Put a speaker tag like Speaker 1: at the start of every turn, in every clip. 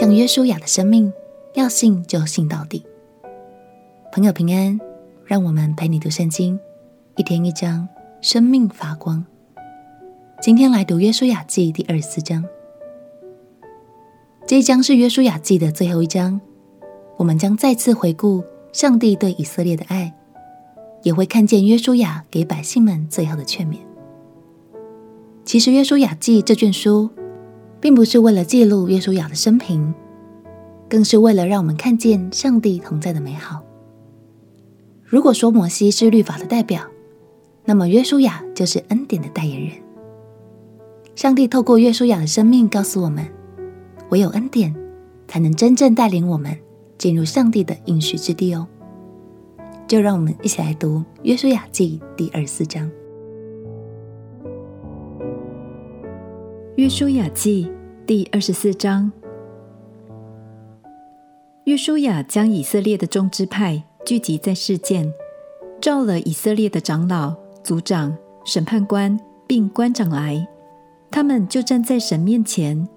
Speaker 1: 像约书亚的生命，要信就信到底。朋友平安，让我们陪你读圣经，一天一章，生命发光。今天来读约书亚记第二十四章，这一章是约书亚记的最后一章，我们将再次回顾上帝对以色列的爱，也会看见约书亚给百姓们最后的劝勉。其实约书亚记这卷书，并不是为了记录约书亚的生平，更是为了让我们看见上帝同在的美好。如果说摩西是律法的代表，那么约书亚就是恩典的代言人。上帝透过约书亚的生命告诉我们，唯有恩典才能真正带领我们进入上帝的应许之地哦。就让我们一起来读约书亚记第二十四章。
Speaker 2: 约书亚记第二十四章，约书亚将以色列的众支派聚集在事件，召了以色列的长老、族长、审判官，并官长来，他们就站在神面前。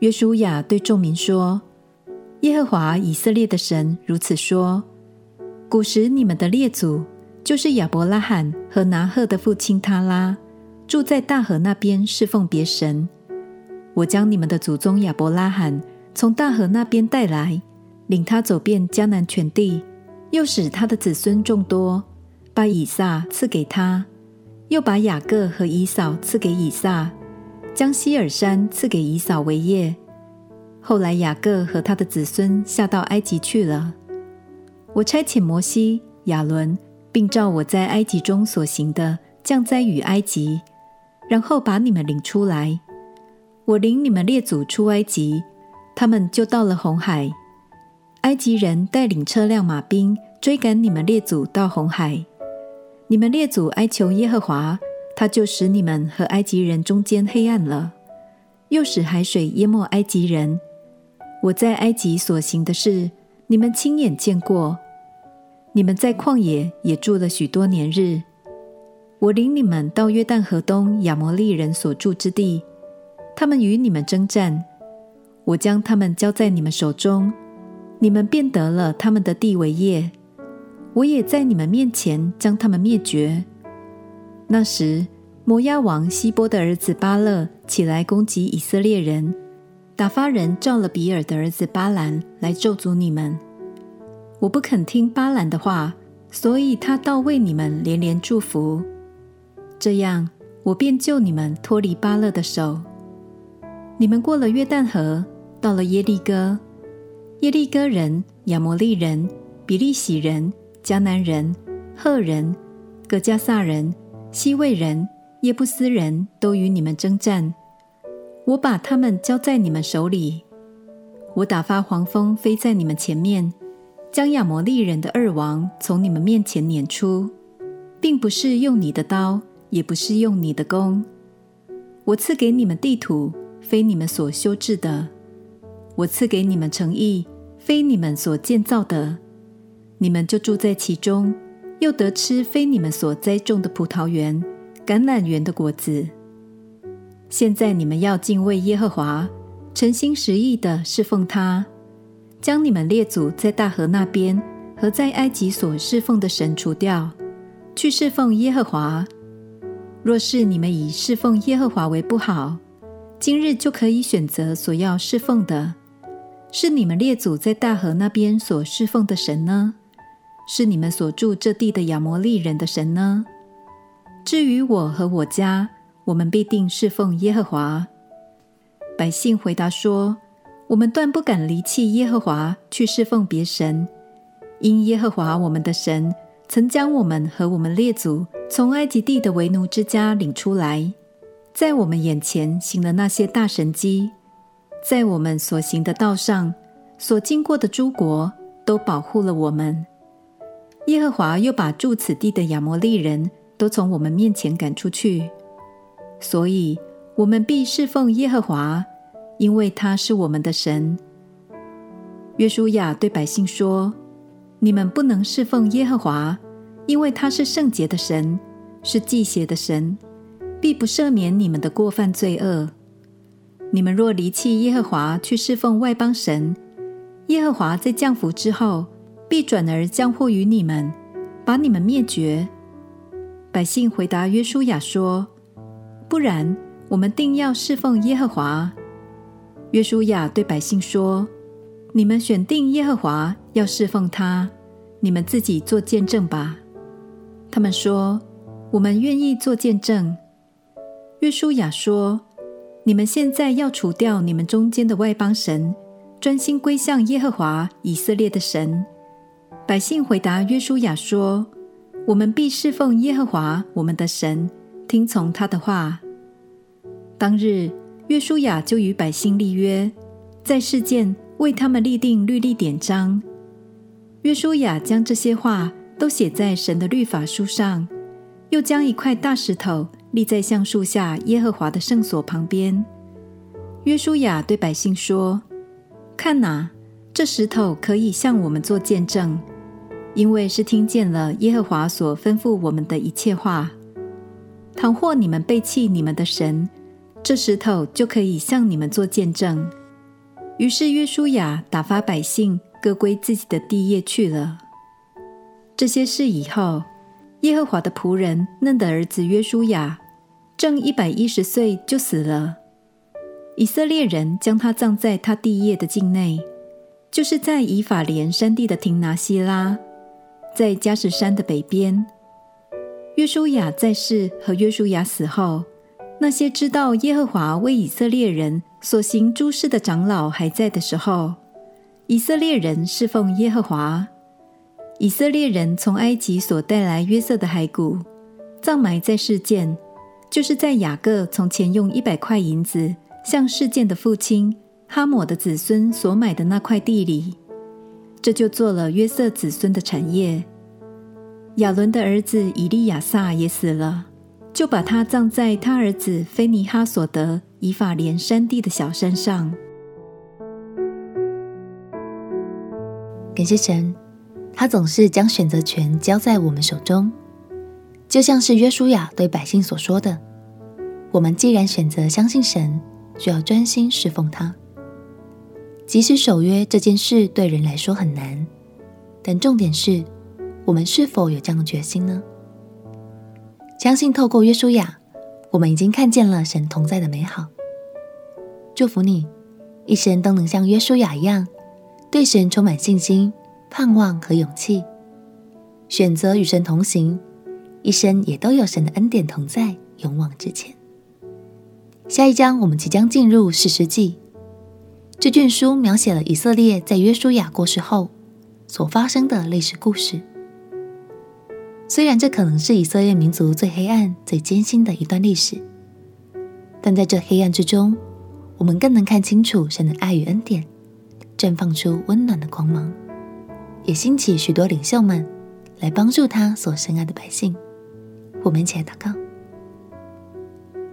Speaker 2: 约书亚对众民说：“耶和华以色列的神如此说：古时你们的列祖，就是亚伯拉罕和拿鹤的父亲他拉。”住在大河那边侍奉别神，我将你们的祖宗亚伯拉罕从大河那边带来，领他走遍迦南全地，又使他的子孙众多，把以撒赐给他，又把雅各和以扫赐给以撒，将西珥山赐给以扫为业。后来雅各和他的子孙下到埃及去了。我差遣摩西、亚伦，并照我在埃及中所行的降灾与埃及。然后把你们领出来，我领你们列祖出埃及，他们就到了红海。埃及人带领车辆马兵追赶你们列祖到红海。你们列祖哀求耶和华，他就使你们和埃及人中间黑暗了，又使海水淹没埃及人。我在埃及所行的事，你们亲眼见过。你们在旷野也住了许多年日。我领你们到约旦河东亚摩利人所住之地，他们与你们征战，我将他们交在你们手中，你们便得了他们的地为业。我也在你们面前将他们灭绝。那时，摩押王西波的儿子巴勒起来攻击以色列人，打发人召了比尔的儿子巴兰来咒诅你们。我不肯听巴兰的话，所以他倒为你们连连祝福。这样，我便救你们脱离巴勒的手。你们过了约旦河，到了耶利哥。耶利哥人、亚摩利人、比利洗人、迦南人、赫人、革迦撒人、西魏人、耶布斯人都与你们征战。我把他们交在你们手里。我打发黄蜂飞在你们前面，将亚摩利人的二王从你们面前撵出，并不是用你的刀。也不是用你的弓，我赐给你们地土，非你们所修治的；我赐给你们诚意，非你们所建造的。你们就住在其中，又得吃非你们所栽种的葡萄园、橄榄园的果子。现在你们要敬畏耶和华，诚心实意地侍奉他，将你们列祖在大河那边和在埃及所侍奉的神除掉，去侍奉耶和华。若是你们以侍奉耶和华为不好，今日就可以选择所要侍奉的，是你们列祖在大河那边所侍奉的神呢？是你们所住这地的亚摩利人的神呢？至于我和我家，我们必定侍奉耶和华。百姓回答说：我们断不敢离弃耶和华去侍奉别神，因耶和华我们的神。曾将我们和我们列祖从埃及地的为奴之家领出来，在我们眼前行了那些大神迹，在我们所行的道上所经过的诸国都保护了我们。耶和华又把住此地的亚摩利人都从我们面前赶出去，所以我们必侍奉耶和华，因为他是我们的神。约书亚对百姓说。你们不能侍奉耶和华，因为他是圣洁的神，是忌邪的神，必不赦免你们的过犯罪恶。你们若离弃耶和华去侍奉外邦神，耶和华在降福之后，必转而降祸于你们，把你们灭绝。百姓回答约书亚说：“不然，我们定要侍奉耶和华。”约书亚对百姓说：“你们选定耶和华，要侍奉他，你们自己做见证吧。”他们说：“我们愿意做见证。”约书亚说：“你们现在要除掉你们中间的外邦神，专心归向耶和华以色列的神。”百姓回答约书亚说：“我们必侍奉耶和华我们的神，听从他的话。”当日。约书亚就与百姓立约，在示剑为他们立定律例典章。约书亚将这些话都写在神的律法书上，又将一块大石头立在橡树下耶和华的圣所旁边。约书亚对百姓说：“看哪，这石头可以向我们做见证，因为是听见了耶和华所吩咐我们的一切话。倘或你们背弃你们的神，这石头就可以向你们做见证。于是约书亚打发百姓各归自己的地业去了。这些事以后，耶和华的仆人嫩的儿子约书亚正一百一十岁就死了。以色列人将他葬在他地业的境内，就是在以法莲山地的亭拿西拉，在迦实山的北边。约书亚在世和约书亚死后。那些知道耶和华为以色列人所行诸事的长老还在的时候，以色列人侍奉耶和华。以色列人从埃及所带来约瑟的骸骨，葬埋在示剑，就是在雅各从前用一百块银子向示剑的父亲哈抹的子孙所买的那块地里。这就做了约瑟子孙的产业。亚伦的儿子以利亚撒也死了。就把他葬在他儿子非尼哈所得以法莲山地的小山上。
Speaker 1: 感谢神，他总是将选择权交在我们手中，就像是约书亚对百姓所说的：“我们既然选择相信神，就要专心侍奉他。即使守约这件事对人来说很难，但重点是我们是否有这样的决心呢？”相信透过约书亚，我们已经看见了神同在的美好。祝福你，一生都能像约书亚一样，对神充满信心、盼望和勇气，选择与神同行，一生也都有神的恩典同在，勇往直前。下一章我们即将进入士师记，这卷书描写了以色列在约书亚过世后所发生的历史故事。虽然这可能是以色列民族最黑暗、最艰辛的一段历史，但在这黑暗之中，我们更能看清楚神的爱与恩典，绽放出温暖的光芒，也兴起许多领袖们来帮助他所深爱的百姓。我们一起来祷告：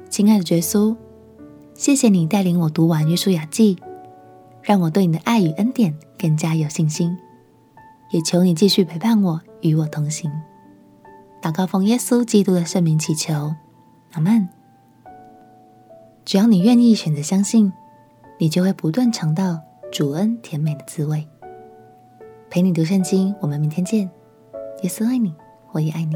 Speaker 1: 亲爱的耶稣，谢谢你带领我读完约书亚记，让我对你的爱与恩典更加有信心，也求你继续陪伴我，与我同行。祷告奉耶稣基督的圣名祈求，阿门。只要你愿意选择相信，你就会不断尝到主恩甜美的滋味。陪你读圣经，我们明天见。耶稣爱你，我也爱你。